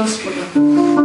Господа.